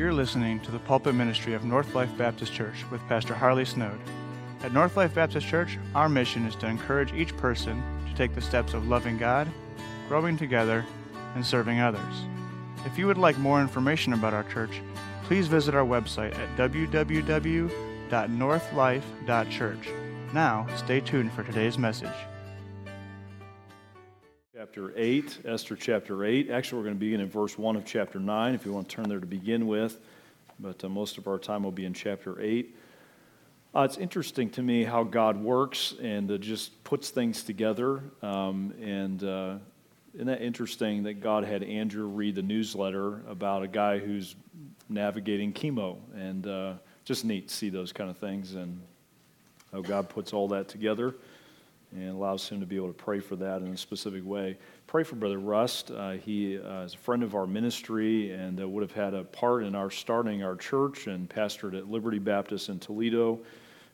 You're listening to the pulpit ministry of North Life Baptist Church with Pastor Harley Snode. At North Life Baptist Church, our mission is to encourage each person to take the steps of loving God, growing together, and serving others. If you would like more information about our church, please visit our website at www.northlife.church. Now, stay tuned for today's message. Chapter 8, Esther chapter 8. Actually, we're going to begin in verse 1 of chapter 9 if you want to turn there to begin with, but uh, most of our time will be in chapter 8. Uh, it's interesting to me how God works and uh, just puts things together. Um, and uh, isn't that interesting that God had Andrew read the newsletter about a guy who's navigating chemo? And uh, just neat to see those kind of things and how God puts all that together and allows him to be able to pray for that in a specific way. Pray for Brother Rust. Uh, he uh, is a friend of our ministry and uh, would have had a part in our starting our church and pastored at Liberty Baptist in Toledo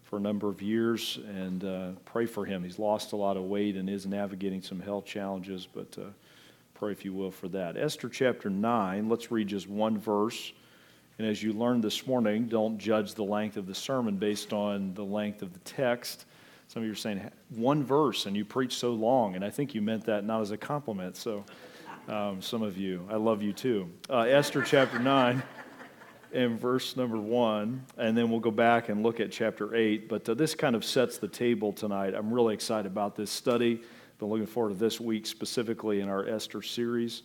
for a number of years. And uh, pray for him. He's lost a lot of weight and is navigating some health challenges, but uh, pray, if you will, for that. Esther chapter 9, let's read just one verse. And as you learned this morning, don't judge the length of the sermon based on the length of the text some of you are saying one verse and you preach so long, and I think you meant that not as a compliment. So, um, some of you, I love you too. Uh, Esther chapter 9 and verse number 1, and then we'll go back and look at chapter 8. But uh, this kind of sets the table tonight. I'm really excited about this study. Been looking forward to this week specifically in our Esther series.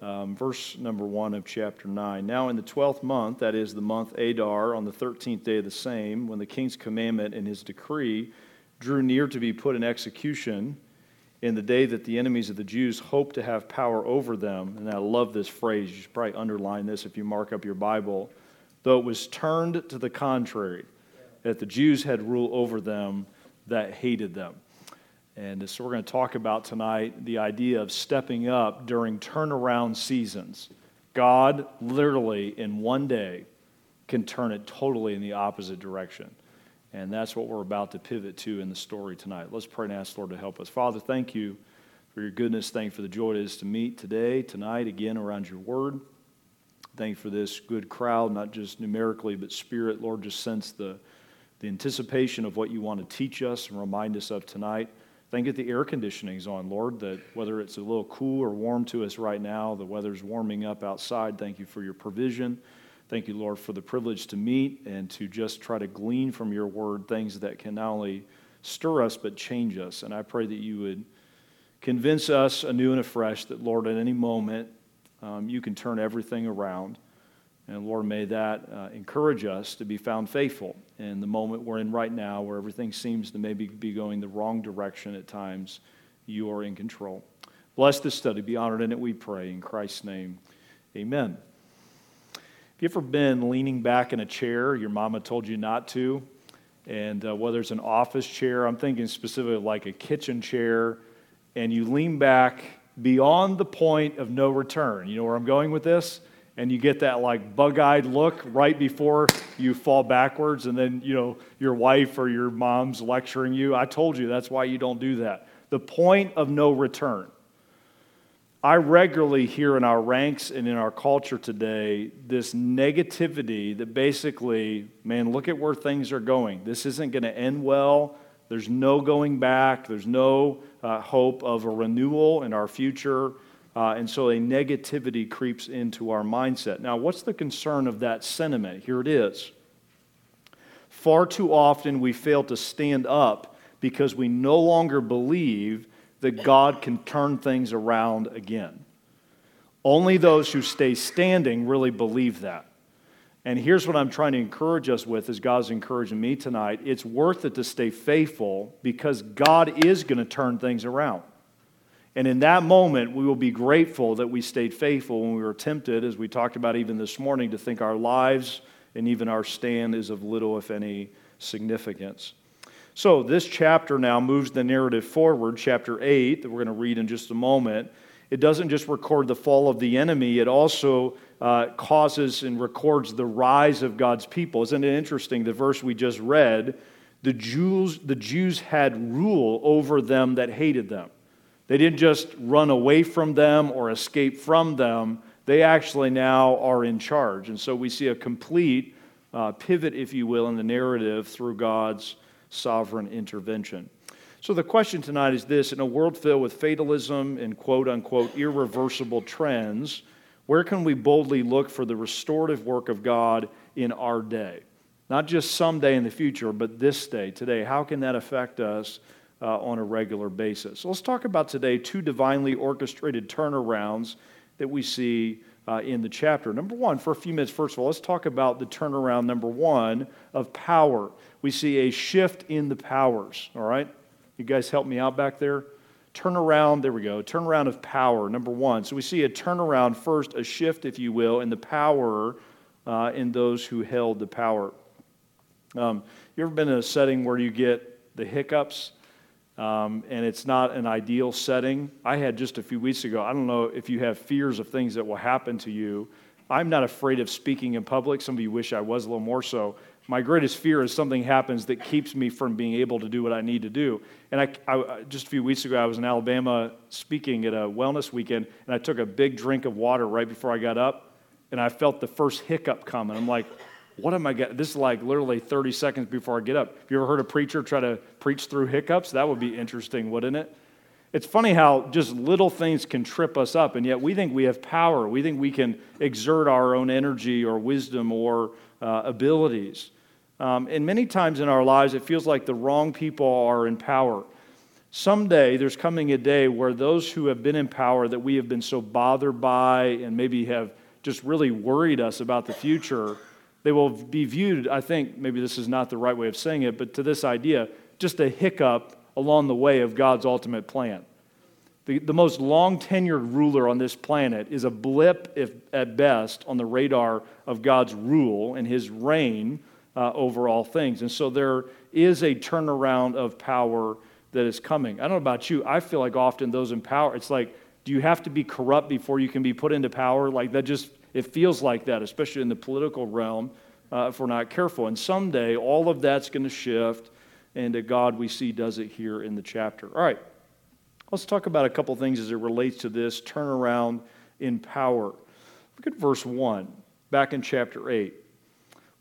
Um, verse number 1 of chapter 9. Now, in the 12th month, that is the month Adar, on the 13th day of the same, when the king's commandment and his decree drew near to be put in execution in the day that the enemies of the Jews hoped to have power over them. And I love this phrase. You should probably underline this if you mark up your Bible. Though it was turned to the contrary, that the Jews had rule over them that hated them. And so we're going to talk about tonight the idea of stepping up during turnaround seasons. God literally in one day can turn it totally in the opposite direction. And that's what we're about to pivot to in the story tonight. Let's pray and ask the Lord to help us. Father, thank you for your goodness. Thank you for the joy it is to meet today, tonight, again around your word. Thank you for this good crowd, not just numerically, but spirit. Lord, just sense the, the anticipation of what you want to teach us and remind us of tonight. Thank you that the air conditioning is on, Lord, that whether it's a little cool or warm to us right now, the weather's warming up outside. Thank you for your provision. Thank you, Lord, for the privilege to meet and to just try to glean from your word things that can not only stir us but change us. And I pray that you would convince us anew and afresh that, Lord, at any moment um, you can turn everything around. And Lord, may that uh, encourage us to be found faithful in the moment we're in right now, where everything seems to maybe be going the wrong direction at times. You are in control. Bless this study. Be honored in it, we pray. In Christ's name, amen. You ever been leaning back in a chair your mama told you not to? And uh, whether it's an office chair, I'm thinking specifically like a kitchen chair, and you lean back beyond the point of no return. You know where I'm going with this? And you get that like bug eyed look right before you fall backwards, and then, you know, your wife or your mom's lecturing you. I told you that's why you don't do that. The point of no return. I regularly hear in our ranks and in our culture today this negativity that basically, man, look at where things are going. This isn't going to end well. There's no going back. There's no uh, hope of a renewal in our future. Uh, and so a negativity creeps into our mindset. Now, what's the concern of that sentiment? Here it is. Far too often we fail to stand up because we no longer believe that God can turn things around again. Only those who stay standing really believe that. And here's what I'm trying to encourage us with as God's encouraging me tonight. It's worth it to stay faithful because God is going to turn things around. And in that moment, we will be grateful that we stayed faithful when we were tempted, as we talked about even this morning, to think our lives and even our stand is of little, if any, significance. So, this chapter now moves the narrative forward, chapter 8, that we're going to read in just a moment. It doesn't just record the fall of the enemy, it also uh, causes and records the rise of God's people. Isn't it interesting? The verse we just read the Jews, the Jews had rule over them that hated them. They didn't just run away from them or escape from them, they actually now are in charge. And so we see a complete uh, pivot, if you will, in the narrative through God's sovereign intervention. So the question tonight is this in a world filled with fatalism and quote unquote irreversible trends, where can we boldly look for the restorative work of God in our day? Not just someday in the future, but this day, today. How can that affect us uh, on a regular basis? So let's talk about today two divinely orchestrated turnarounds that we see uh, in the chapter. Number one, for a few minutes, first of all, let's talk about the turnaround, number one, of power. We see a shift in the powers, all right? You guys help me out back there? Turnaround, there we go. Turnaround of power, number one. So we see a turnaround first, a shift, if you will, in the power uh, in those who held the power. Um, you ever been in a setting where you get the hiccups? Um, and it's not an ideal setting. I had just a few weeks ago, I don't know if you have fears of things that will happen to you. I'm not afraid of speaking in public. Some of you wish I was a little more so. My greatest fear is something happens that keeps me from being able to do what I need to do. And I, I, just a few weeks ago, I was in Alabama speaking at a wellness weekend, and I took a big drink of water right before I got up, and I felt the first hiccup coming. I'm like, what am I getting? This is like literally 30 seconds before I get up. Have you ever heard a preacher try to preach through hiccups? That would be interesting, wouldn't it? It's funny how just little things can trip us up, and yet we think we have power. We think we can exert our own energy or wisdom or uh, abilities. Um, and many times in our lives, it feels like the wrong people are in power. Someday, there's coming a day where those who have been in power that we have been so bothered by and maybe have just really worried us about the future they will be viewed, I think, maybe this is not the right way of saying it, but to this idea, just a hiccup along the way of God's ultimate plan. The, the most long tenured ruler on this planet is a blip, if at best, on the radar of God's rule and his reign uh, over all things. And so there is a turnaround of power that is coming. I don't know about you, I feel like often those in power, it's like, do you have to be corrupt before you can be put into power? Like that just it feels like that, especially in the political realm, uh, if we're not careful. And someday, all of that's going to shift, and God, we see, does it here in the chapter. All right, let's talk about a couple things as it relates to this turnaround in power. Look at verse 1, back in chapter 8.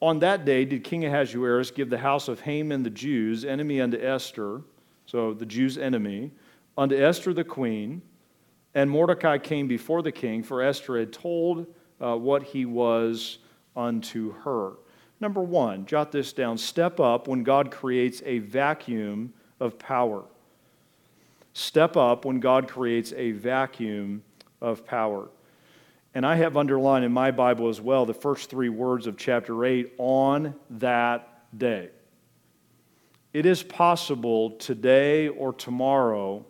On that day did King Ahasuerus give the house of Haman the Jews, enemy unto Esther, so the Jews' enemy, unto Esther the queen, and Mordecai came before the king, for Esther had told uh, what he was unto her. Number one, jot this down step up when God creates a vacuum of power. Step up when God creates a vacuum of power. And I have underlined in my Bible as well the first three words of chapter 8 on that day. It is possible today or tomorrow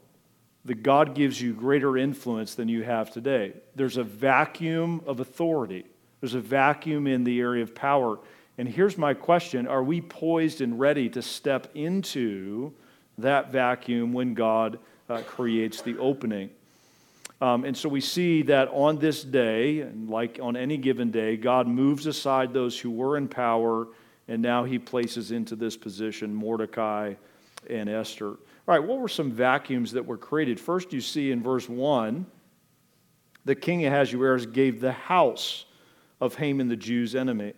that God gives you greater influence than you have today. There's a vacuum of authority, there's a vacuum in the area of power. And here's my question Are we poised and ready to step into that vacuum when God uh, creates the opening? Um, and so we see that on this day, and like on any given day, God moves aside those who were in power, and now he places into this position Mordecai and Esther. All right, what were some vacuums that were created? First, you see in verse 1, the king Ahasuerus gave the house of Haman the Jew's enemy.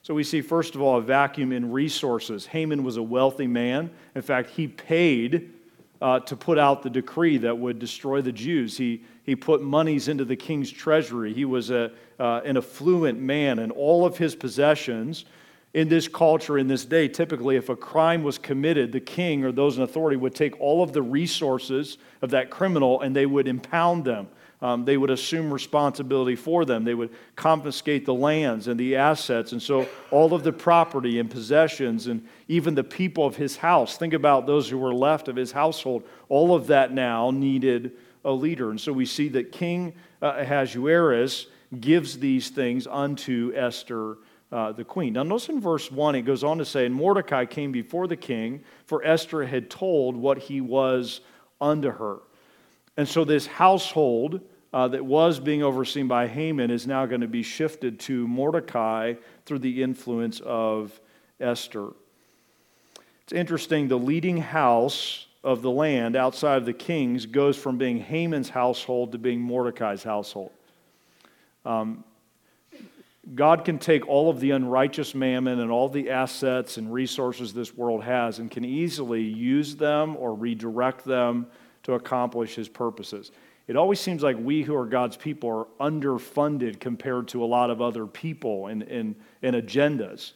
So we see, first of all, a vacuum in resources. Haman was a wealthy man. In fact, he paid uh, to put out the decree that would destroy the Jews. He, he put monies into the king's treasury. He was a, uh, an affluent man, and all of his possessions in this culture, in this day, typically, if a crime was committed, the king or those in authority would take all of the resources of that criminal and they would impound them. Um, they would assume responsibility for them. They would confiscate the lands and the assets. And so, all of the property and possessions, and even the people of his house think about those who were left of his household all of that now needed a leader. And so, we see that King uh, Ahasuerus gives these things unto Esther uh, the queen. Now, notice in verse 1, it goes on to say, And Mordecai came before the king, for Esther had told what he was unto her. And so, this household uh, that was being overseen by Haman is now going to be shifted to Mordecai through the influence of Esther. It's interesting, the leading house of the land outside of the king's goes from being Haman's household to being Mordecai's household. Um, God can take all of the unrighteous mammon and all the assets and resources this world has and can easily use them or redirect them to accomplish his purposes. It always seems like we who are God's people are underfunded compared to a lot of other people and, agendas.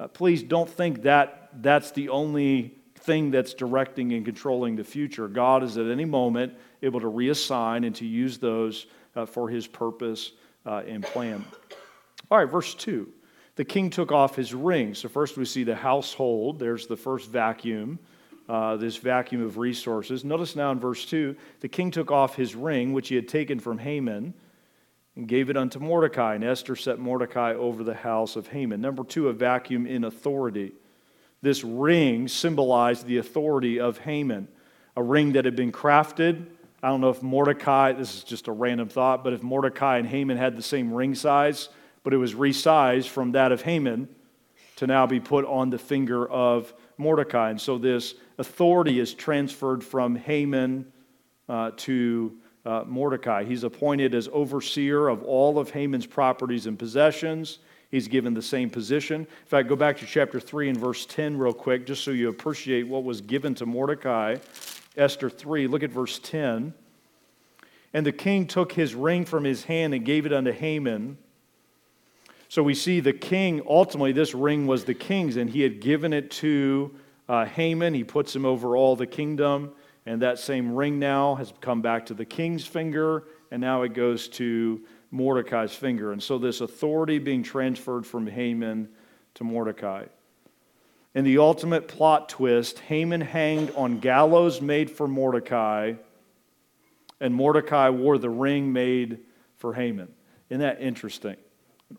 Uh, please don't think that that's the only thing that's directing and controlling the future. God is at any moment able to reassign and to use those uh, for his purpose uh, and plan. All right, verse 2. The king took off his ring. So, first we see the household. There's the first vacuum, uh, this vacuum of resources. Notice now in verse 2 the king took off his ring, which he had taken from Haman, and gave it unto Mordecai. And Esther set Mordecai over the house of Haman. Number two, a vacuum in authority. This ring symbolized the authority of Haman, a ring that had been crafted. I don't know if Mordecai, this is just a random thought, but if Mordecai and Haman had the same ring size, but it was resized from that of Haman to now be put on the finger of Mordecai. And so this authority is transferred from Haman uh, to uh, Mordecai. He's appointed as overseer of all of Haman's properties and possessions. He's given the same position. In fact, go back to chapter 3 and verse 10 real quick, just so you appreciate what was given to Mordecai. Esther 3, look at verse 10. And the king took his ring from his hand and gave it unto Haman so we see the king, ultimately, this ring was the king's, and he had given it to uh, Haman. He puts him over all the kingdom, and that same ring now has come back to the king's finger, and now it goes to Mordecai's finger. And so this authority being transferred from Haman to Mordecai. In the ultimate plot twist, Haman hanged on gallows made for Mordecai, and Mordecai wore the ring made for Haman. Isn't that interesting?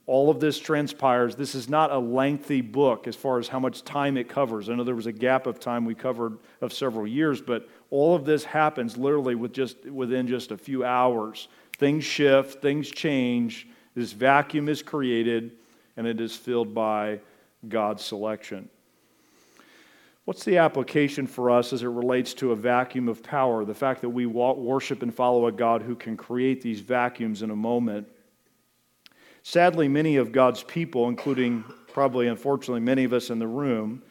All of this transpires. This is not a lengthy book as far as how much time it covers. I know there was a gap of time we covered of several years, but all of this happens literally with just, within just a few hours. Things shift, things change, this vacuum is created, and it is filled by God's selection. What's the application for us as it relates to a vacuum of power? The fact that we worship and follow a God who can create these vacuums in a moment Sadly, many of God's people, including probably unfortunately many of us in the room,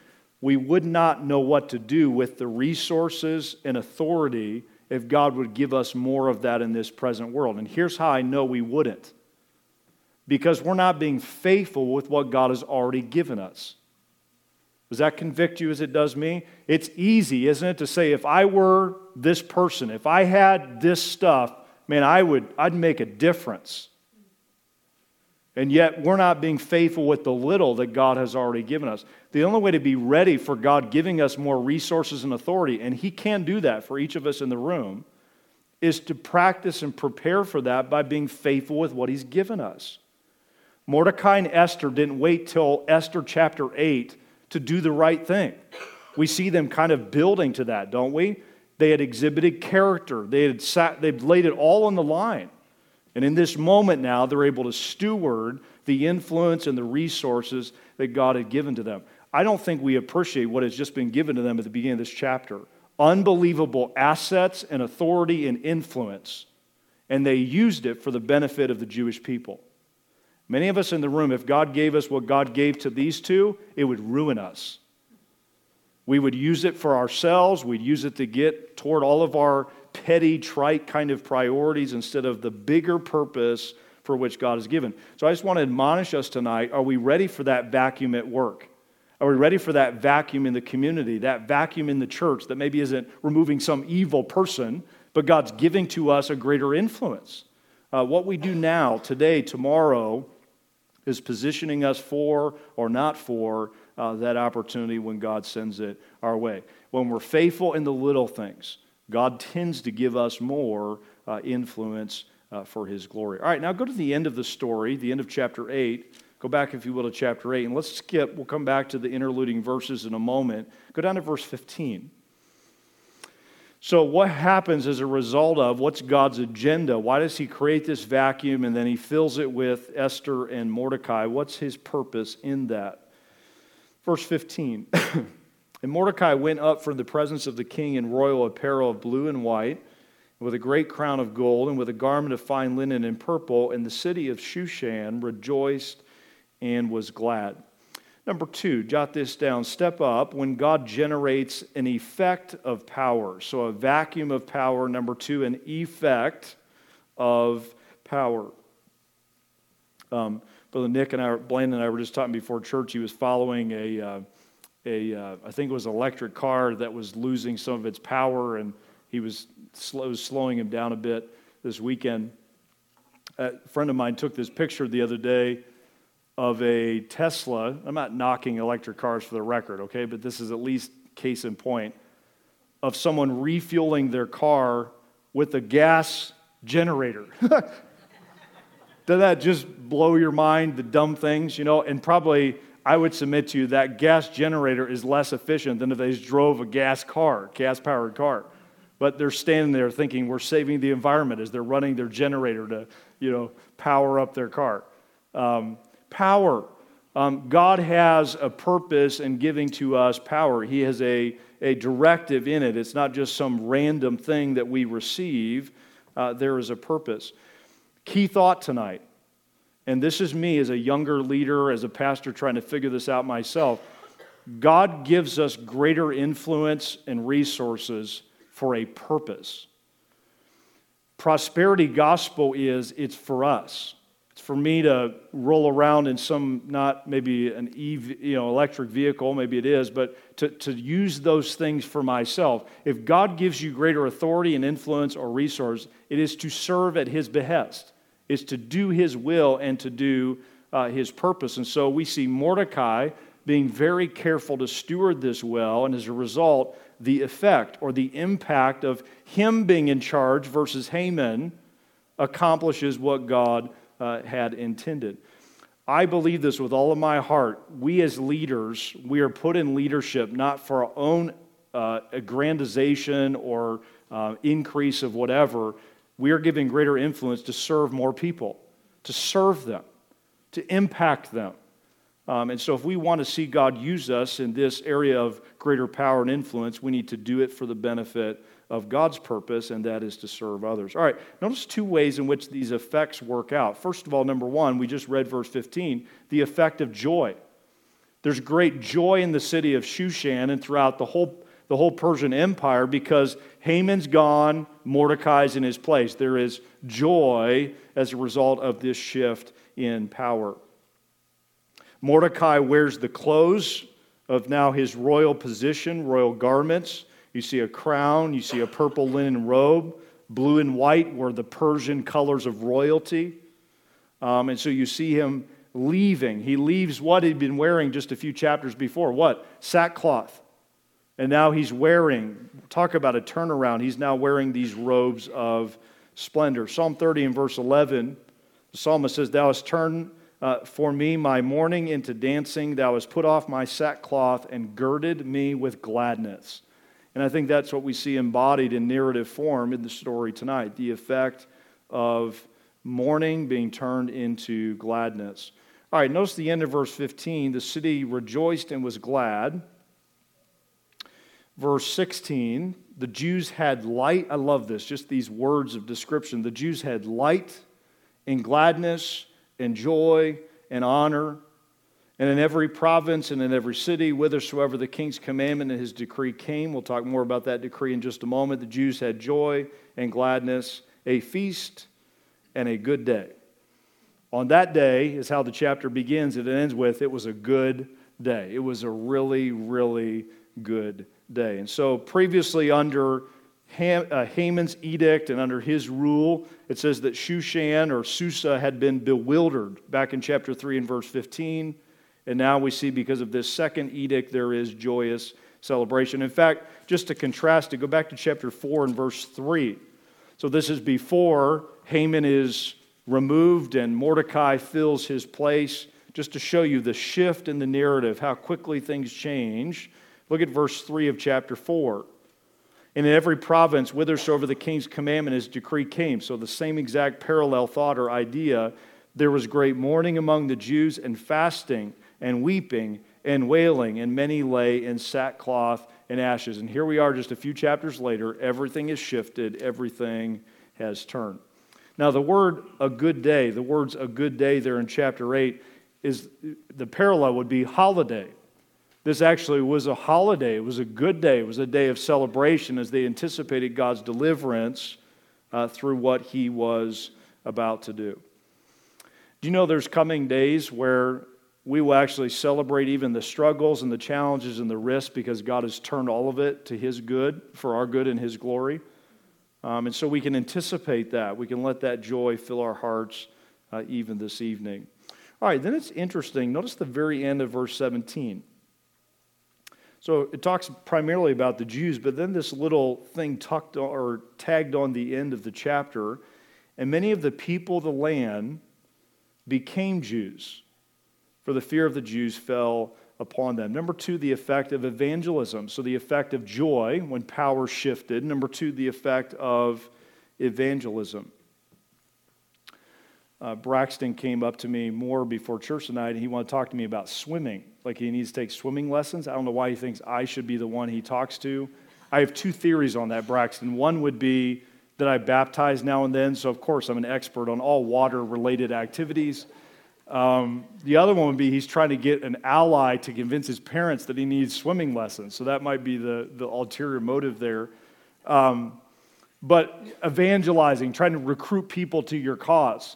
we would not know what to do with the resources and authority if God would give us more of that in this present world. And here's how I know we wouldn't because we're not being faithful with what God has already given us. Does that convict you as it does me? It's easy, isn't it, to say if I were this person, if I had this stuff, man, I would I'd make a difference. And yet, we're not being faithful with the little that God has already given us. The only way to be ready for God giving us more resources and authority, and He can do that for each of us in the room, is to practice and prepare for that by being faithful with what He's given us. Mordecai and Esther didn't wait till Esther chapter 8 to do the right thing. We see them kind of building to that, don't we? They had exhibited character, they had sat, they'd laid it all on the line. And in this moment now, they're able to steward the influence and the resources that God had given to them. I don't think we appreciate what has just been given to them at the beginning of this chapter unbelievable assets and authority and influence. And they used it for the benefit of the Jewish people. Many of us in the room, if God gave us what God gave to these two, it would ruin us. We would use it for ourselves, we'd use it to get toward all of our petty, trite kind of priorities instead of the bigger purpose for which God has given. So I just want to admonish us tonight are we ready for that vacuum at work? Are we ready for that vacuum in the community, that vacuum in the church that maybe isn't removing some evil person, but God's giving to us a greater influence? Uh, what we do now, today, tomorrow, is positioning us for or not for uh, that opportunity when God sends it our way. When we're faithful in the little things, God tends to give us more uh, influence uh, for his glory. All right, now go to the end of the story, the end of chapter 8. Go back, if you will, to chapter 8, and let's skip. We'll come back to the interluding verses in a moment. Go down to verse 15. So, what happens as a result of what's God's agenda? Why does He create this vacuum and then He fills it with Esther and Mordecai? What's His purpose in that? Verse 15. And Mordecai went up from the presence of the king in royal apparel of blue and white. with a great crown of gold, and with a garment of fine linen and purple. And the city of Shushan rejoiced and was glad. Number two, jot this down. Step up when God generates an effect of power. So, a vacuum of power. Number two, an effect of power. Um, Brother Nick and I, Blaine and I were just talking before church. He was following a, uh, a uh, I think it was an electric car that was losing some of its power, and he was, slow, slowing him down a bit this weekend. A friend of mine took this picture the other day of a Tesla. I'm not knocking electric cars for the record, okay, but this is at least case in point of someone refueling their car with a gas generator. Does that just blow your mind, the dumb things, you know? And probably I would submit to you that gas generator is less efficient than if they drove a gas car, gas powered car. But they're standing there thinking we're saving the environment as they're running their generator to, you know, power up their car. Um, power. Um, God has a purpose in giving to us power. He has a, a directive in it. It's not just some random thing that we receive, uh, there is a purpose. Key thought tonight, and this is me as a younger leader, as a pastor trying to figure this out myself. God gives us greater influence and resources for a purpose. Prosperity gospel is it's for us. It's for me to roll around in some, not maybe an EV, you know, electric vehicle, maybe it is, but to, to use those things for myself. If God gives you greater authority and influence or resource, it is to serve at His behest, it's to do His will and to do uh, His purpose. And so we see Mordecai being very careful to steward this well, and as a result, the effect or the impact of him being in charge versus Haman accomplishes what God uh, had intended. I believe this with all of my heart. We as leaders, we are put in leadership not for our own uh, aggrandization or uh, increase of whatever. We are giving greater influence to serve more people, to serve them, to impact them. Um, and so, if we want to see God use us in this area of greater power and influence, we need to do it for the benefit of God's purpose, and that is to serve others. All right, notice two ways in which these effects work out. First of all, number one, we just read verse 15 the effect of joy. There's great joy in the city of Shushan and throughout the whole, the whole Persian Empire because Haman's gone, Mordecai's in his place. There is joy as a result of this shift in power. Mordecai wears the clothes of now his royal position, royal garments. You see a crown, you see a purple linen robe. Blue and white were the Persian colors of royalty. Um, and so you see him leaving. He leaves what he'd been wearing just a few chapters before. What? Sackcloth. And now he's wearing, talk about a turnaround. He's now wearing these robes of splendor. Psalm 30 and verse 11, the psalmist says, Thou hast turned uh, for me my mourning into dancing. Thou hast put off my sackcloth and girded me with gladness. And I think that's what we see embodied in narrative form in the story tonight the effect of mourning being turned into gladness. All right, notice the end of verse 15. The city rejoiced and was glad. Verse 16, the Jews had light. I love this, just these words of description. The Jews had light and gladness and joy and honor and in every province and in every city, whithersoever the king's commandment and his decree came, we'll talk more about that decree in just a moment. The Jews had joy and gladness, a feast and a good day. On that day is how the chapter begins. It ends with, it was a good day. It was a really, really good day. And so, previously under uh, Haman's edict and under his rule, it says that Shushan or Susa had been bewildered back in chapter 3 and verse 15. And now we see because of this second edict, there is joyous celebration. In fact, just to contrast it, go back to chapter 4 and verse 3. So this is before Haman is removed and Mordecai fills his place, just to show you the shift in the narrative, how quickly things change. Look at verse 3 of chapter 4. And in every province, whithersoever the king's commandment, his decree came. So the same exact parallel thought or idea. There was great mourning among the Jews and fasting and weeping and wailing, and many lay in sackcloth and ashes. And here we are just a few chapters later. Everything has shifted, everything has turned. Now, the word a good day, the words a good day there in chapter 8, is the parallel would be holiday. This actually was a holiday. It was a good day. It was a day of celebration as they anticipated God's deliverance uh, through what he was about to do. Do you know there's coming days where we will actually celebrate even the struggles and the challenges and the risks because God has turned all of it to His good, for our good and His glory? Um, and so we can anticipate that. We can let that joy fill our hearts uh, even this evening. All right, then it's interesting. Notice the very end of verse 17. So it talks primarily about the Jews, but then this little thing tucked or tagged on the end of the chapter, and many of the people of the land became Jews, for the fear of the Jews fell upon them. Number two, the effect of evangelism. So the effect of joy when power shifted. Number two, the effect of evangelism. Uh, Braxton came up to me more before church tonight, and he wanted to talk to me about swimming like he needs to take swimming lessons. I don't know why he thinks I should be the one he talks to. I have two theories on that, Braxton. One would be that I baptize now and then, so of course I'm an expert on all water related activities. Um, the other one would be he's trying to get an ally to convince his parents that he needs swimming lessons. So that might be the, the ulterior motive there. Um, but evangelizing, trying to recruit people to your cause.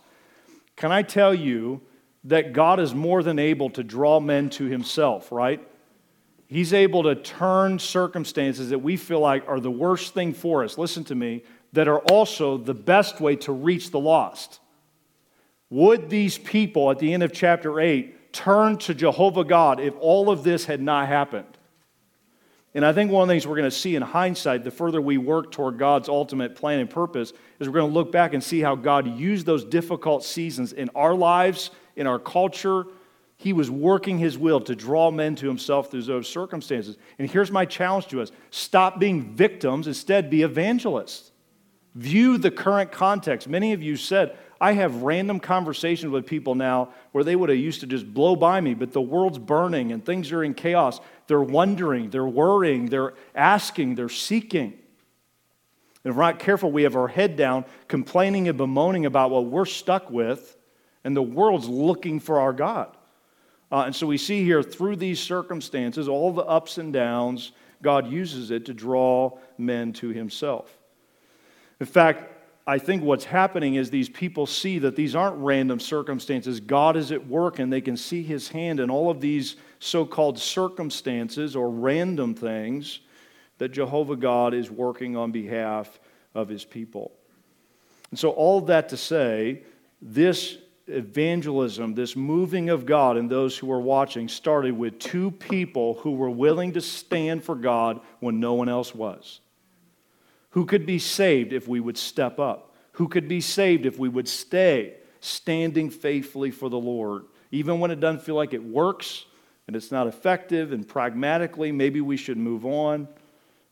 Can I tell you that God is more than able to draw men to himself, right? He's able to turn circumstances that we feel like are the worst thing for us, listen to me, that are also the best way to reach the lost. Would these people at the end of chapter 8 turn to Jehovah God if all of this had not happened? And I think one of the things we're going to see in hindsight, the further we work toward God's ultimate plan and purpose, is we're going to look back and see how God used those difficult seasons in our lives in our culture. He was working his will to draw men to himself through those circumstances. And here's my challenge to us stop being victims, instead, be evangelists. View the current context. Many of you said, I have random conversations with people now where they would have used to just blow by me, but the world's burning and things are in chaos. They're wondering, they're worrying, they're asking, they're seeking. And if we're not careful, we have our head down, complaining and bemoaning about what we're stuck with and the world's looking for our God. Uh, and so we see here through these circumstances, all the ups and downs, God uses it to draw men to himself. In fact, I think what's happening is these people see that these aren't random circumstances. God is at work and they can see his hand in all of these so called circumstances or random things that Jehovah God is working on behalf of his people. And so, all that to say, this evangelism, this moving of God and those who were watching, started with two people who were willing to stand for God when no one else was. Who could be saved if we would step up? Who could be saved if we would stay standing faithfully for the Lord? Even when it doesn't feel like it works and it's not effective, and pragmatically, maybe we should move on.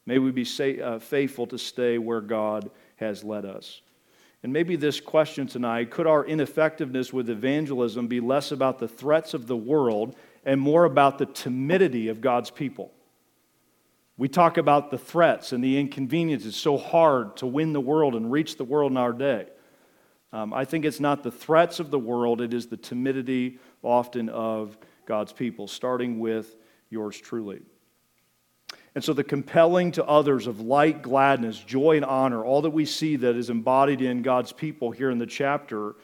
May we be uh, faithful to stay where God has led us. And maybe this question tonight could our ineffectiveness with evangelism be less about the threats of the world and more about the timidity of God's people? We talk about the threats and the inconvenience. It's so hard to win the world and reach the world in our day. Um, I think it's not the threats of the world, it is the timidity often of God's people, starting with yours truly. And so, the compelling to others of light, gladness, joy, and honor, all that we see that is embodied in God's people here in the chapter,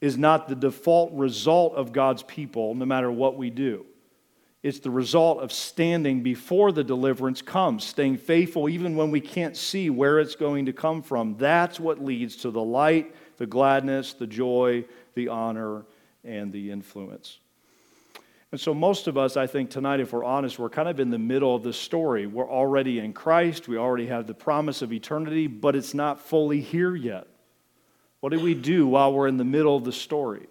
is not the default result of God's people, no matter what we do. It's the result of standing before the deliverance comes, staying faithful even when we can't see where it's going to come from. That's what leads to the light, the gladness, the joy, the honor, and the influence. And so, most of us, I think, tonight, if we're honest, we're kind of in the middle of the story. We're already in Christ, we already have the promise of eternity, but it's not fully here yet. What do we do while we're in the middle of the story?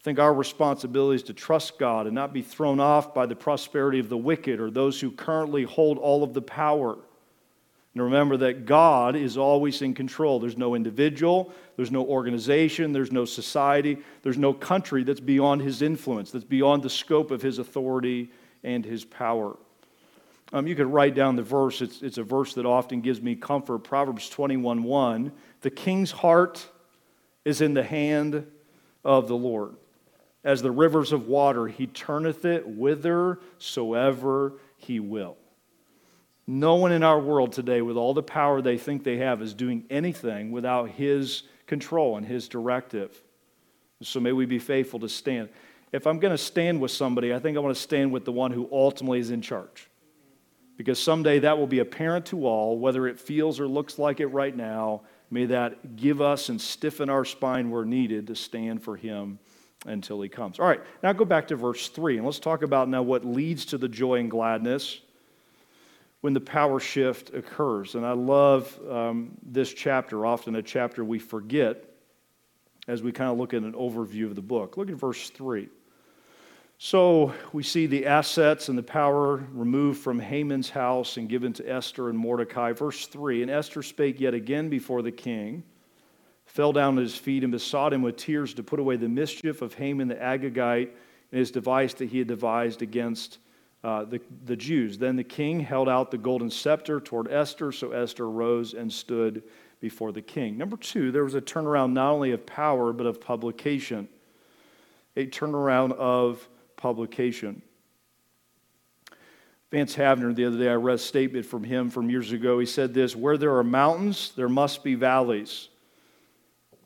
I think our responsibility is to trust God and not be thrown off by the prosperity of the wicked or those who currently hold all of the power. And remember that God is always in control. There's no individual, there's no organization, there's no society, there's no country that's beyond his influence, that's beyond the scope of his authority and his power. Um, you could write down the verse. It's, it's a verse that often gives me comfort. Proverbs 21 1. The king's heart is in the hand of the Lord. As the rivers of water, he turneth it whithersoever he will. No one in our world today, with all the power they think they have, is doing anything without his control and his directive. So may we be faithful to stand. If I'm going to stand with somebody, I think I want to stand with the one who ultimately is in charge because someday that will be apparent to all, whether it feels or looks like it right now. May that give us and stiffen our spine where needed to stand for Him until He comes. All right, now go back to verse 3, and let's talk about now what leads to the joy and gladness when the power shift occurs. And I love um, this chapter, often a chapter we forget as we kind of look at an overview of the book. Look at verse 3. So we see the assets and the power removed from Haman's house and given to Esther and Mordecai. Verse 3 And Esther spake yet again before the king, fell down at his feet, and besought him with tears to put away the mischief of Haman the Agagite and his device that he had devised against uh, the, the Jews. Then the king held out the golden scepter toward Esther, so Esther rose and stood before the king. Number two, there was a turnaround not only of power, but of publication. A turnaround of publication. Vance Havner, the other day, I read a statement from him from years ago. He said this Where there are mountains, there must be valleys.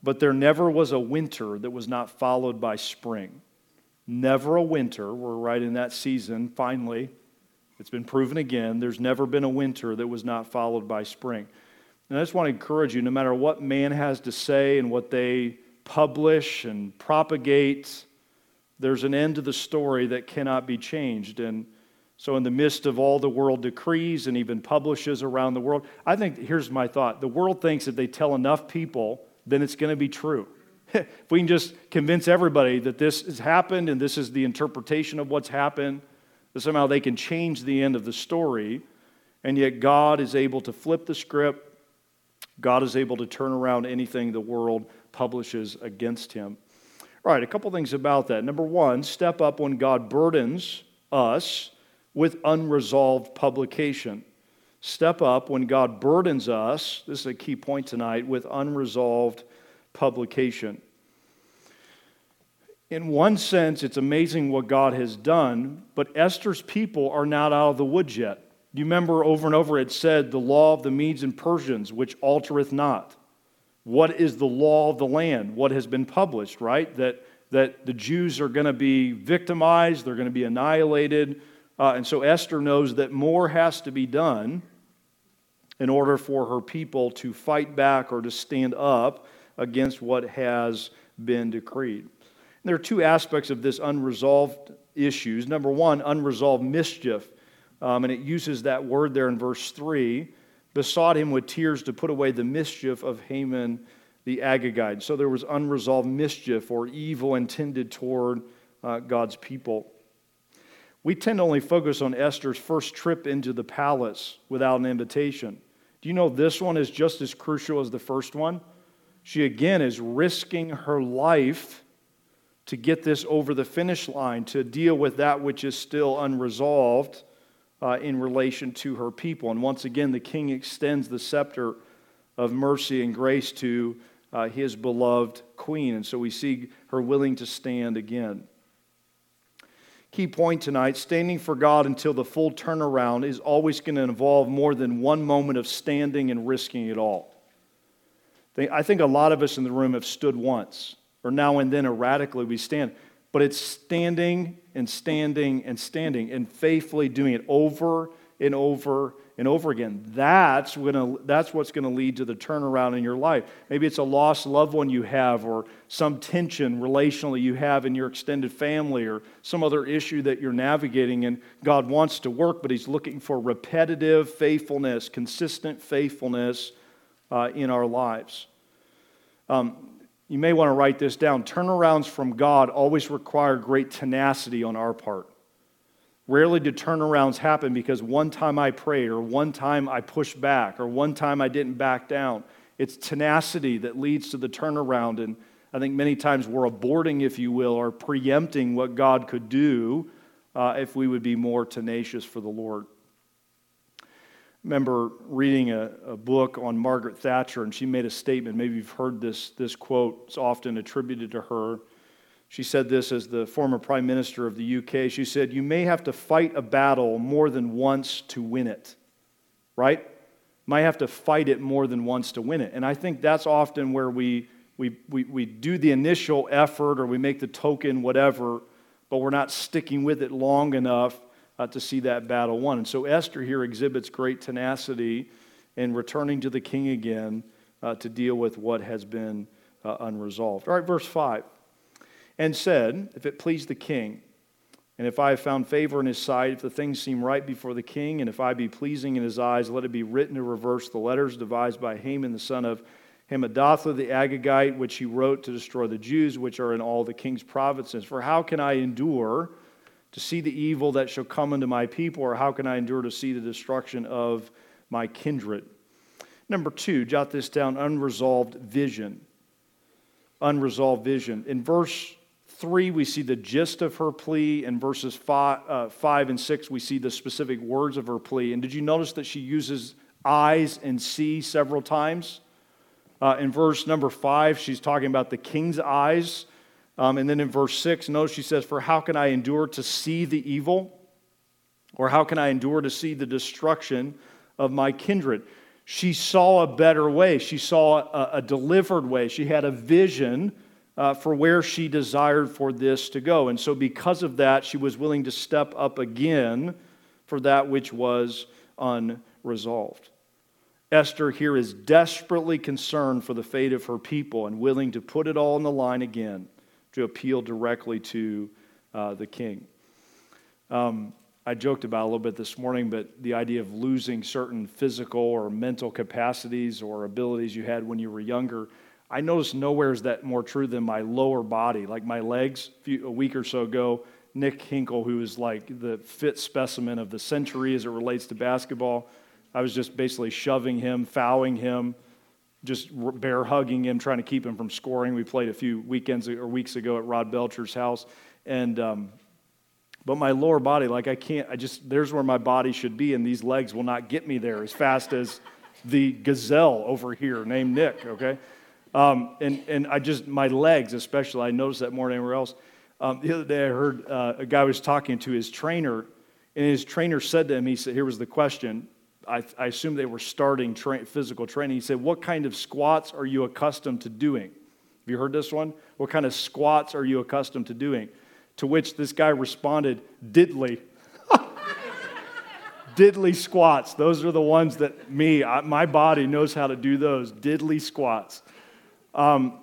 But there never was a winter that was not followed by spring. Never a winter. We're right in that season, finally. It's been proven again. There's never been a winter that was not followed by spring. And I just want to encourage you no matter what man has to say and what they publish and propagate, there's an end to the story that cannot be changed. And so, in the midst of all the world decrees and even publishes around the world, I think here's my thought the world thinks if they tell enough people, then it's going to be true. if we can just convince everybody that this has happened and this is the interpretation of what's happened, that somehow they can change the end of the story. And yet, God is able to flip the script. God is able to turn around anything the world publishes against him. All right, a couple things about that. Number one, step up when God burdens us with unresolved publication. Step up when God burdens us, this is a key point tonight, with unresolved publication. In one sense, it's amazing what God has done, but Esther's people are not out of the woods yet. You remember over and over it said, the law of the Medes and Persians, which altereth not. What is the law of the land? What has been published, right? That, that the Jews are going to be victimized, they're going to be annihilated. Uh, and so Esther knows that more has to be done in order for her people to fight back or to stand up against what has been decreed. And there are two aspects of this unresolved issues. Number one, unresolved mischief. Um, and it uses that word there in verse 3 besought him with tears to put away the mischief of Haman the Agagite. So there was unresolved mischief or evil intended toward uh, God's people. We tend to only focus on Esther's first trip into the palace without an invitation. Do you know this one is just as crucial as the first one? She again is risking her life to get this over the finish line, to deal with that which is still unresolved uh, in relation to her people. And once again, the king extends the scepter of mercy and grace to uh, his beloved queen. And so we see her willing to stand again. Key point tonight standing for God until the full turnaround is always going to involve more than one moment of standing and risking it all. I think a lot of us in the room have stood once, or now and then erratically we stand but it's standing and standing and standing and faithfully doing it over and over and over again. That's, gonna, that's what's going to lead to the turnaround in your life. Maybe it's a lost loved one you have, or some tension relationally you have in your extended family, or some other issue that you're navigating, and God wants to work, but He's looking for repetitive faithfulness, consistent faithfulness uh, in our lives. Um, you may want to write this down. Turnarounds from God always require great tenacity on our part. Rarely do turnarounds happen because one time I prayed, or one time I pushed back, or one time I didn't back down. It's tenacity that leads to the turnaround. And I think many times we're aborting, if you will, or preempting what God could do uh, if we would be more tenacious for the Lord. Remember reading a, a, book on Margaret Thatcher, and she made a statement. Maybe you've heard this, this quote, it's often attributed to her. She said this as the former Prime Minister of the UK. She said, You may have to fight a battle more than once to win it, right? Might have to fight it more than once to win it. And I think that's often where we, we, we, we do the initial effort or we make the token, whatever, but we're not sticking with it long enough uh, to see that battle won. And so Esther here exhibits great tenacity in returning to the king again uh, to deal with what has been uh, unresolved. All right, verse 5 and said, If it please the king, and if I have found favor in his sight, if the things seem right before the king, and if I be pleasing in his eyes, let it be written to reverse the letters devised by Haman the son of Hammedatha the Agagite, which he wrote to destroy the Jews, which are in all the king's provinces. For how can I endure to see the evil that shall come unto my people, or how can I endure to see the destruction of my kindred? Number two, jot this down unresolved vision. Unresolved vision. In verse 3, we see the gist of her plea. In verses five, uh, 5 and 6, we see the specific words of her plea. And did you notice that she uses eyes and see several times? Uh, in verse number 5, she's talking about the king's eyes. Um, and then in verse 6, notice she says, For how can I endure to see the evil? Or how can I endure to see the destruction of my kindred? She saw a better way. She saw a, a delivered way. She had a vision uh, for where she desired for this to go. And so, because of that, she was willing to step up again for that which was unresolved. Esther here is desperately concerned for the fate of her people and willing to put it all on the line again to appeal directly to uh, the king. Um, I joked about a little bit this morning, but the idea of losing certain physical or mental capacities or abilities you had when you were younger I noticed nowhere is that more true than my lower body, like my legs. A, week or so ago, Nick Hinkle, who is like the fit specimen of the century as it relates to basketball, I was just basically shoving him, fouling him, just bear hugging him, trying to keep him from scoring. We played a few weekends or weeks ago at Rod Belcher's house, and um, but my lower body, like I can't, I just there's where my body should be, and these legs will not get me there as fast as the gazelle over here named Nick. Okay. Um, and, and I just, my legs especially, I noticed that more than anywhere else. Um, the other day I heard uh, a guy was talking to his trainer, and his trainer said to him, he said, here was the question. I, I assume they were starting tra- physical training. He said, What kind of squats are you accustomed to doing? Have you heard this one? What kind of squats are you accustomed to doing? To which this guy responded, Diddly. diddly squats. Those are the ones that me, I, my body knows how to do those. Diddly squats. Um,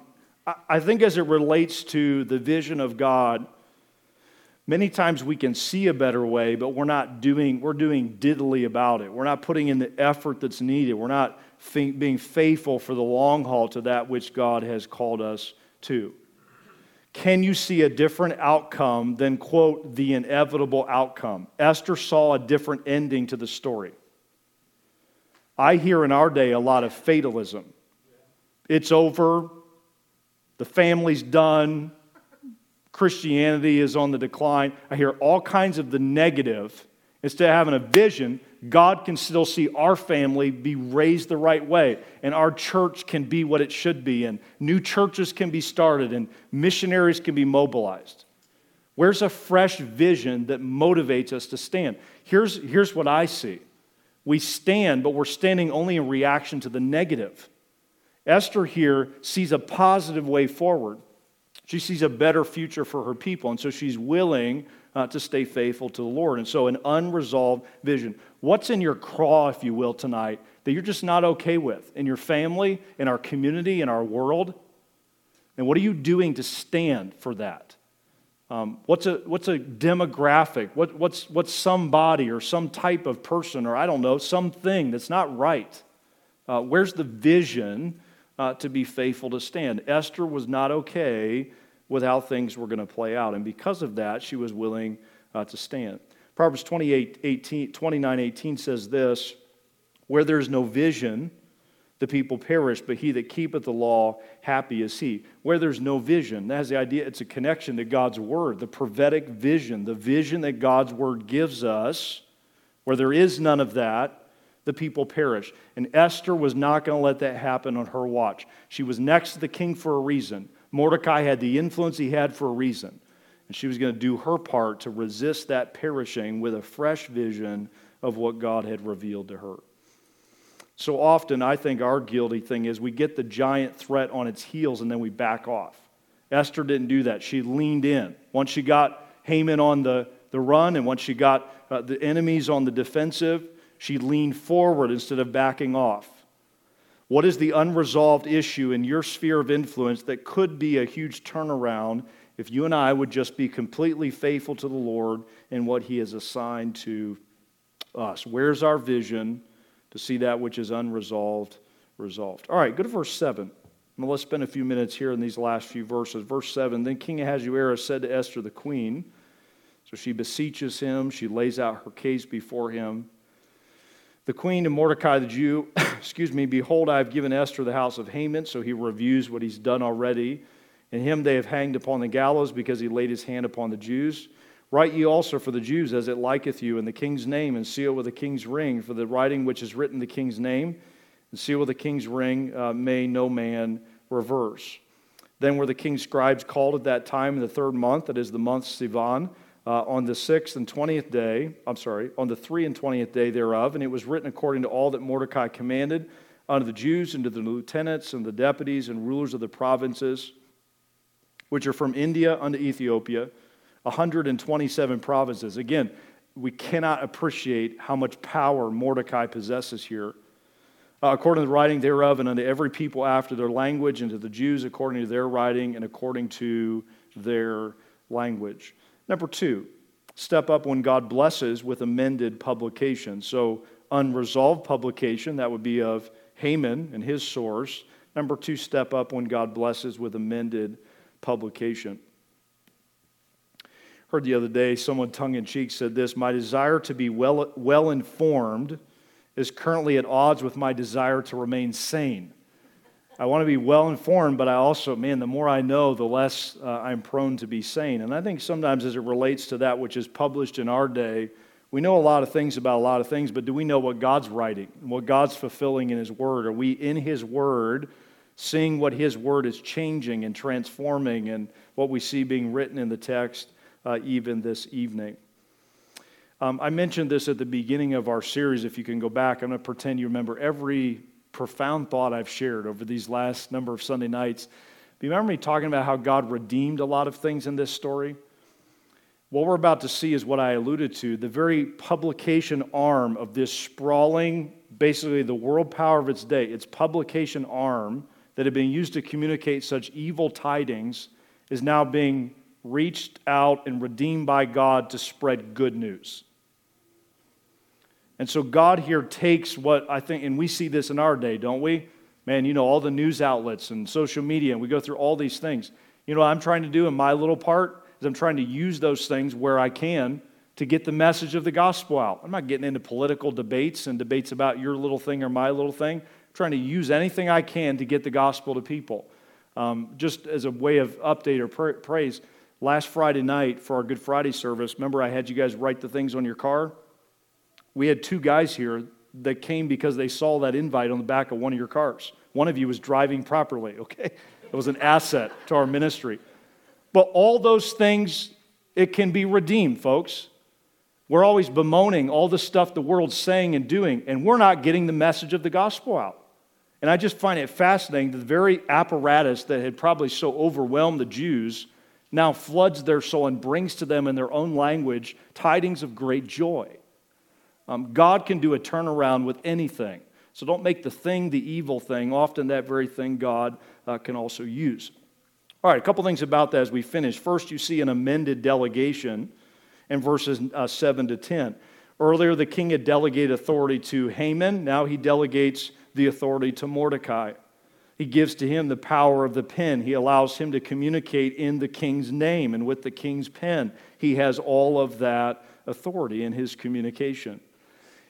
I think as it relates to the vision of God, many times we can see a better way, but we're not doing, we're doing diddly about it. We're not putting in the effort that's needed. We're not being faithful for the long haul to that which God has called us to. Can you see a different outcome than, quote, the inevitable outcome? Esther saw a different ending to the story. I hear in our day a lot of fatalism. It's over. The family's done. Christianity is on the decline. I hear all kinds of the negative. Instead of having a vision, God can still see our family be raised the right way, and our church can be what it should be, and new churches can be started, and missionaries can be mobilized. Where's a fresh vision that motivates us to stand? Here's, here's what I see we stand, but we're standing only in reaction to the negative. Esther here sees a positive way forward. She sees a better future for her people, and so she's willing uh, to stay faithful to the Lord. And so, an unresolved vision. What's in your craw, if you will, tonight that you're just not okay with in your family, in our community, in our world? And what are you doing to stand for that? Um, what's, a, what's a demographic? What, what's, what's somebody or some type of person or I don't know, something that's not right? Uh, where's the vision uh, to be faithful to stand. Esther was not okay with how things were going to play out. And because of that, she was willing uh, to stand. Proverbs 28, 18, 29 18 says this Where there is no vision, the people perish, but he that keepeth the law, happy is he. Where there's no vision, that has the idea, it's a connection to God's word, the prophetic vision, the vision that God's word gives us. Where there is none of that, the people perish. And Esther was not going to let that happen on her watch. She was next to the king for a reason. Mordecai had the influence he had for a reason. And she was going to do her part to resist that perishing with a fresh vision of what God had revealed to her. So often, I think our guilty thing is we get the giant threat on its heels and then we back off. Esther didn't do that. She leaned in. Once she got Haman on the, the run and once she got uh, the enemies on the defensive, she leaned forward instead of backing off. What is the unresolved issue in your sphere of influence that could be a huge turnaround if you and I would just be completely faithful to the Lord and what He has assigned to us? Where's our vision? to see that which is unresolved resolved. All right, go to verse 7. Well, let's spend a few minutes here in these last few verses. Verse 7 Then King Ahasuerus said to Esther the queen, so she beseeches him, she lays out her case before him. The queen and Mordecai the Jew, excuse me, behold, I have given Esther the house of Haman, so he reviews what he's done already. And him they have hanged upon the gallows because he laid his hand upon the Jews. Write ye also for the Jews as it liketh you in the king's name, and seal with the king's ring. For the writing which is written the king's name, and seal with the king's ring, uh, may no man reverse. Then were the king's scribes called at that time in the third month, that is the month Sivan, uh, on the sixth and twentieth day, I'm sorry, on the three and twentieth day thereof, and it was written according to all that Mordecai commanded unto the Jews and to the lieutenants and the deputies and rulers of the provinces, which are from India unto Ethiopia 127 provinces. Again, we cannot appreciate how much power Mordecai possesses here. Uh, according to the writing thereof, and unto every people after their language, and to the Jews according to their writing, and according to their language. Number two, step up when God blesses with amended publication. So, unresolved publication, that would be of Haman and his source. Number two, step up when God blesses with amended publication. Heard the other day someone tongue in cheek said this My desire to be well, well informed is currently at odds with my desire to remain sane. I want to be well informed, but I also, man, the more I know, the less uh, I'm prone to be sane. And I think sometimes as it relates to that which is published in our day, we know a lot of things about a lot of things, but do we know what God's writing, what God's fulfilling in His Word? Are we in His Word seeing what His Word is changing and transforming and what we see being written in the text? uh, even this evening. Um, I mentioned this at the beginning of our series. If you can go back, I'm going to pretend you remember every profound thought I've shared over these last number of Sunday nights. Do you remember me talking about how God redeemed a lot of things in this story? What we're about to see is what I alluded to the very publication arm of this sprawling, basically the world power of its day, its publication arm that had been used to communicate such evil tidings is now being reached out and redeemed by God to spread good news. And so God here takes what I think, and we see this in our day, don't we? Man, you know, all the news outlets and social media, and we go through all these things. You know what I'm trying to do in my little part is I'm trying to use those things where I can to get the message of the gospel out. I'm not getting into political debates and debates about your little thing or my little thing. I'm trying to use anything I can to get the gospel to people. Um, just as a way of update or pra- praise, Last Friday night for our Good Friday service, remember I had you guys write the things on your car? We had two guys here that came because they saw that invite on the back of one of your cars. One of you was driving properly, okay? It was an asset to our ministry. But all those things, it can be redeemed, folks. We're always bemoaning all the stuff the world's saying and doing, and we're not getting the message of the gospel out. And I just find it fascinating that the very apparatus that had probably so overwhelmed the Jews now floods their soul and brings to them in their own language tidings of great joy. Um, God can do a turnaround with anything. So don't make the thing the evil thing. Often that very thing God uh, can also use. All right, a couple things about that as we finish. First, you see an amended delegation in verses uh, 7 to 10. Earlier, the king had delegated authority to Haman. Now he delegates the authority to Mordecai. He gives to him the power of the pen. He allows him to communicate in the king's name and with the king's pen. He has all of that authority in his communication.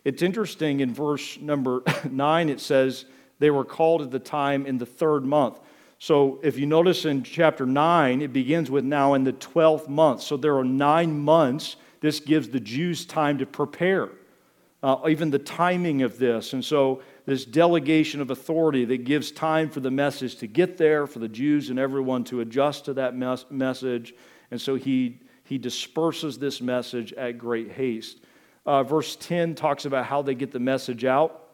It's interesting in verse number 9, it says, They were called at the time in the third month. So if you notice in chapter 9, it begins with now in the 12th month. So there are nine months. This gives the Jews time to prepare, uh, even the timing of this. And so this delegation of authority that gives time for the message to get there, for the Jews and everyone to adjust to that mes- message. And so he, he disperses this message at great haste. Uh, verse 10 talks about how they get the message out.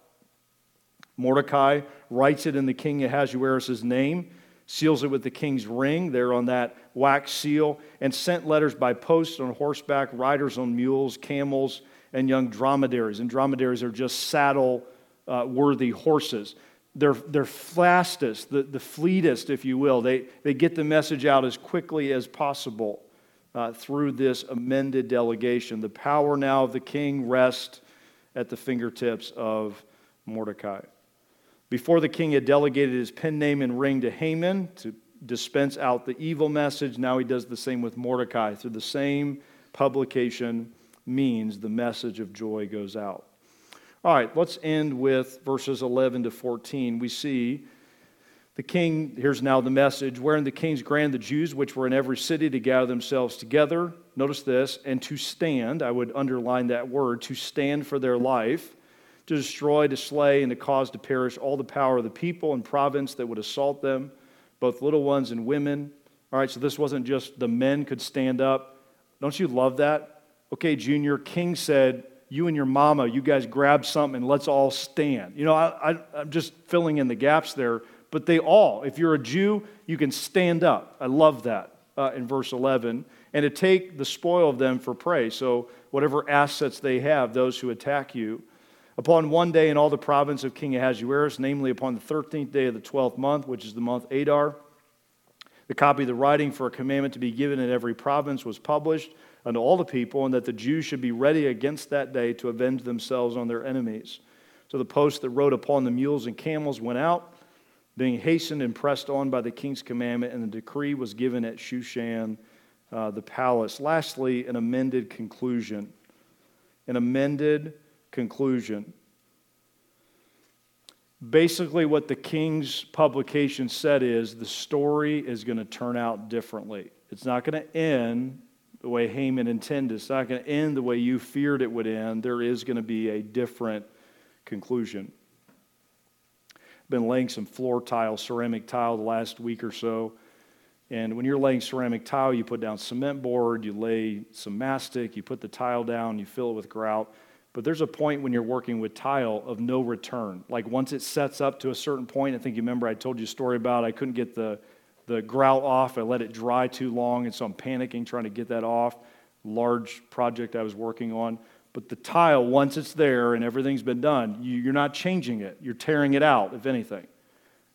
Mordecai writes it in the king Ahasuerus' name, seals it with the king's ring there on that wax seal, and sent letters by post on horseback, riders on mules, camels, and young dromedaries. And dromedaries are just saddle uh, worthy horses. They're, they're fastest, the, the fleetest, if you will. They, they get the message out as quickly as possible uh, through this amended delegation. The power now of the king rests at the fingertips of Mordecai. Before the king had delegated his pen name and ring to Haman to dispense out the evil message, now he does the same with Mordecai. Through the same publication means the message of joy goes out. All right, let's end with verses 11 to 14. We see the king, here's now the message, wherein the kings grant the Jews which were in every city to gather themselves together. Notice this, and to stand, I would underline that word, to stand for their life to destroy, to slay, and to cause to perish all the power of the people and province that would assault them, both little ones and women. All right, so this wasn't just the men could stand up. Don't you love that? Okay, Junior, King said, You and your mama, you guys grab something and let's all stand. You know, I, am just filling in the gaps there, but they all, if you're a Jew, you can stand up. I love that uh, in verse 11. And to take the spoil of them for prey. So, whatever assets they have, those who attack you, Upon one day in all the province of King Ahasuerus, namely upon the 13th day of the 12th month, which is the month Adar, the copy of the writing for a commandment to be given in every province was published unto all the people, and that the Jews should be ready against that day to avenge themselves on their enemies. So the post that rode upon the mules and camels went out, being hastened and pressed on by the king's commandment, and the decree was given at Shushan, uh, the palace. Lastly, an amended conclusion. An amended conclusion. Basically, what the king's publication said is the story is going to turn out differently. It's not going to end the way Haman intended. It's not going to end the way you feared it would end. There is going to be a different conclusion. Been laying some floor tile, ceramic tile, the last week or so. And when you're laying ceramic tile, you put down cement board, you lay some mastic, you put the tile down, you fill it with grout. But there's a point when you're working with tile of no return. Like once it sets up to a certain point, I think you remember I told you a story about I couldn't get the, the grout off. I let it dry too long, and so I'm panicking trying to get that off. Large project I was working on. But the tile, once it's there and everything's been done, you, you're not changing it. You're tearing it out, if anything.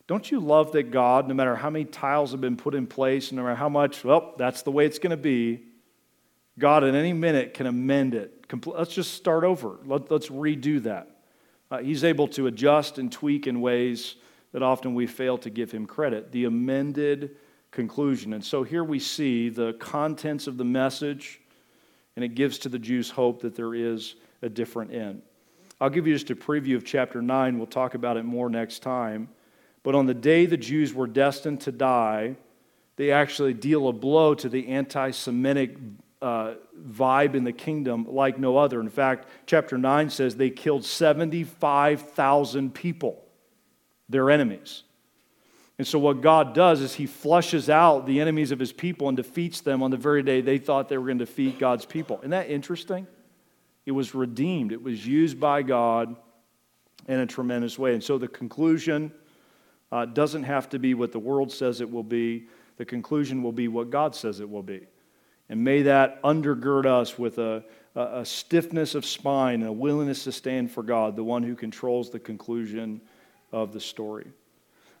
Don't you love that God, no matter how many tiles have been put in place, no matter how much, well, that's the way it's going to be, God at any minute can amend it let's just start over. Let, us redo that. Uh, he's able to adjust and tweak in ways that often we fail to give him credit. The amended conclusion. And so here we see the contents of the message, and it gives to the Jews hope that there is a different end. I'll give you just a preview of chapter 9. We'll talk about it more next time. But on the day the Jews were destined to die, they actually deal a blow to the anti Semitic uh, vibe in the kingdom like no other. In fact, chapter 9 says they killed 75,000 people, their enemies. And so, what God does is He flushes out the enemies of His people and defeats them on the very day they thought they were going to defeat God's people. Isn't that interesting? It was redeemed, it was used by God in a tremendous way. And so, the conclusion uh, doesn't have to be what the world says it will be, the conclusion will be what God says it will be. And may that undergird us with a, a, stiffness of spine and a willingness to stand for God, the one who controls the conclusion of the story.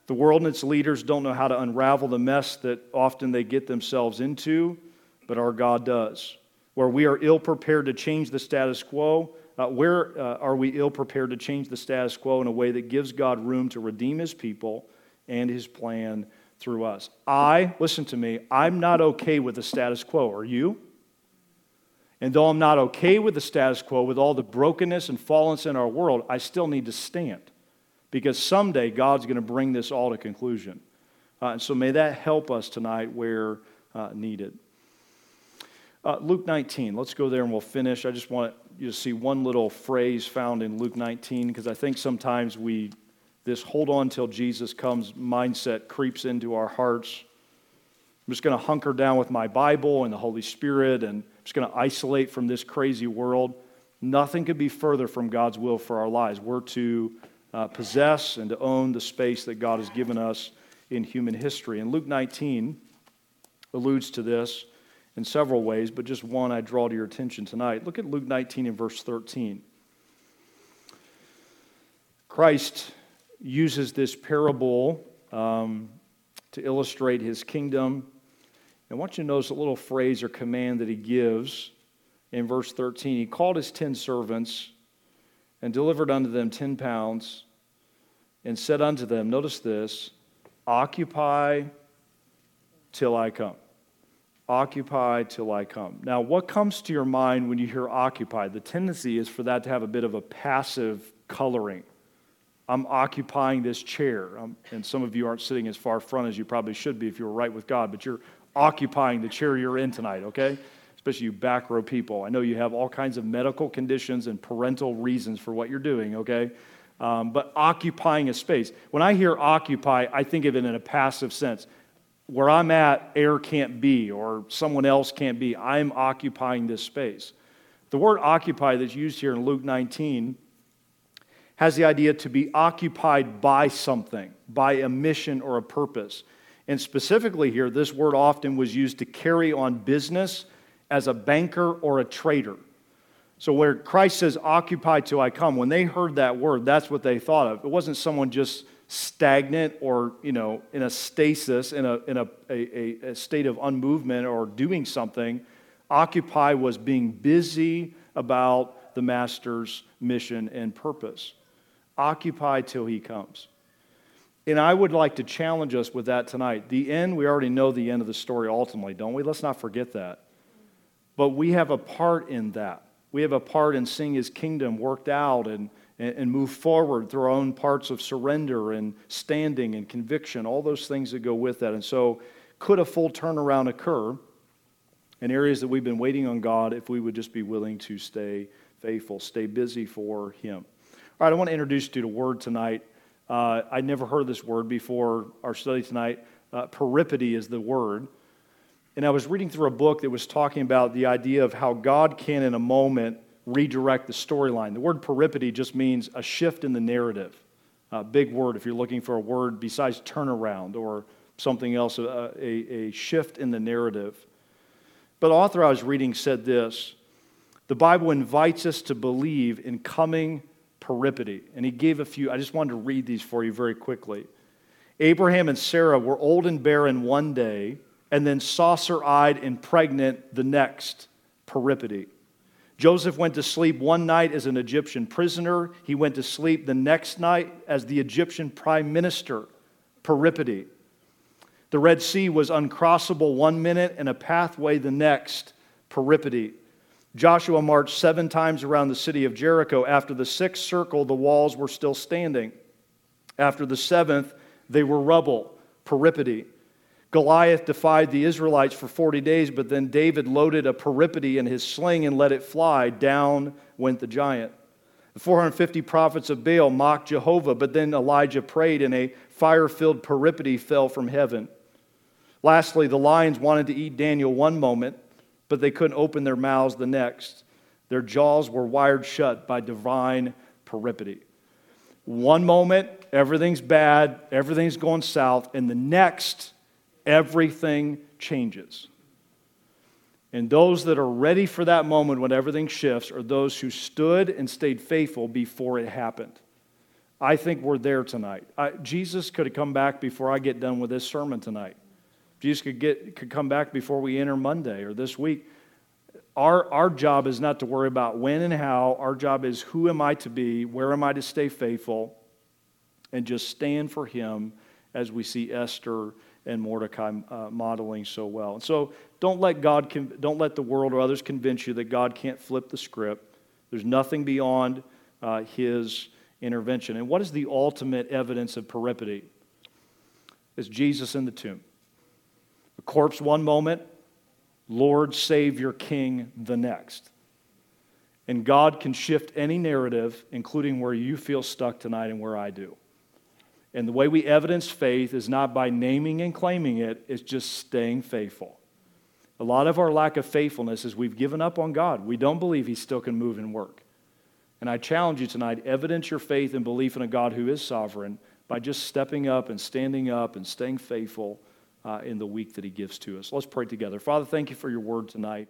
The world and its leaders don't know how to unravel the mess that often they get themselves into, but our God does. Where we are ill prepared to change the status quo, uh, where uh, are we ill prepared to change the status quo in a way that gives God room to redeem his people and his plan through us. I, listen to me, I'm not okay with the status quo. Are you? And though I'm not okay with the status quo, with all the brokenness and fallenness in our world, I still need to stand because someday God's going to bring this all to conclusion. Uh, and so may that help us tonight where uh, needed. Uh, Luke 19, let's go there and we'll finish. I just want you to see one little phrase found in Luke 19 because I think sometimes we, this hold on till Jesus comes mindset creeps into our hearts. I'm just going to hunker down with my Bible and the Holy Spirit and I'm just going to isolate from this crazy world. Nothing could be further from God's will for our lives. We're to uh, possess and to own the space that God has given us in human history. And Luke 19 alludes to this in several ways, but just one I draw to your attention tonight. Look at Luke 19 and verse 13. Christ uses this parable um, to illustrate his kingdom. And I want you to notice a little phrase or command that he gives in verse 13. He called his ten servants and delivered unto them ten pounds and said unto them, Notice this, occupy till I come. Occupy till I come. Now, what comes to your mind when you hear occupy? The tendency is for that to have a bit of a passive coloring. I'm occupying this chair. Um, and some of you aren't sitting as far front as you probably should be if you were right with God, but you're occupying the chair you're in tonight, okay? Especially you back row people. I know you have all kinds of medical conditions and parental reasons for what you're doing, okay? Um, but occupying a space. When I hear occupy, I think of it in a passive sense where I'm at, air can't be, or someone else can't be. I'm occupying this space. The word occupy that's used here in Luke 19 has the idea to be occupied by something, by a mission or a purpose. And specifically here, this word often was used to carry on business as a banker or a trader. So, where Christ says, occupy till I come, when they heard that word, that's what they thought of. It wasn't someone just stagnant or you know in a stasis in a in a, a, a state of unmovement or doing something. Occupy was being busy about the master's mission and purpose. Occupy till he comes. And i would like to challenge us with that tonight. The end we already know the end of the story ultimately don't we? Let's not forget that but we have a part in that we have a part in seeing his kingdom worked out and and, move forward through our own parts of surrender and standing and conviction, all those things that go with that. And so, could a full turnaround occur in areas that we've been waiting on God if we would just be willing to stay faithful, stay busy for Him? All right, I want to introduce you to a word tonight. Uh, I'd never heard this word before our study tonight. Uh, peripety is the word. And I was reading through a book that was talking about the idea of how God can, in a moment, redirect the storyline. The word peripety just means a shift in the narrative. A big word if you're looking for a word besides turnaround or something else, a, a, a shift in the narrative. But the author I was reading said this The Bible invites us to believe in coming peripety. And he gave a few, I just wanted to read these for you very quickly. Abraham and Sarah were old and barren one day, and then saucer eyed and pregnant the next peripety. Joseph went to sleep one night as an Egyptian prisoner. He went to sleep the next night as the Egyptian prime minister, peripety. The Red Sea was uncrossable one minute and a pathway the next, peripety. Joshua marched seven times around the city of Jericho. After the sixth circle, the walls were still standing. After the seventh, they were rubble, peripety. Goliath defied the Israelites for 40 days, but then David loaded a peripety in his sling and let it fly. Down went the giant. The 450 prophets of Baal mocked Jehovah, but then Elijah prayed and a fire filled peripety fell from heaven. Lastly, the lions wanted to eat Daniel one moment, but they couldn't open their mouths the next. Their jaws were wired shut by divine peripety. One moment, everything's bad, everything's going south, and the next, everything changes. And those that are ready for that moment when everything shifts are those who stood and stayed faithful before it happened. I think we're there tonight. I, Jesus could have come back before I get done with this sermon tonight. Jesus could, get, could come back before we enter Monday or this week. Our, our job is not to worry about when and how. Our job is who am I to be? Where am I to stay faithful? And just stand for Him as we see Esther and Mordecai uh, modeling so well. And so don't let God, don't let the world or others convince you that God can't flip the script. There's nothing beyond uh, His intervention. And what is the ultimate evidence of peripety? It's Jesus in the tomb. A corpse one moment, Lord, Savior, King the next. And God can shift any narrative, including where you feel stuck tonight and where I do. And the way we evidence faith is not by naming and claiming it, it's just staying faithful. A lot of our lack of faithfulness is we've given up on God. We don't believe He still can move and work. And I challenge you tonight evidence your faith and belief in a God who is sovereign by just stepping up and standing up and staying faithful uh, in the week that He gives to us. Let's pray together. Father, thank you for your word tonight.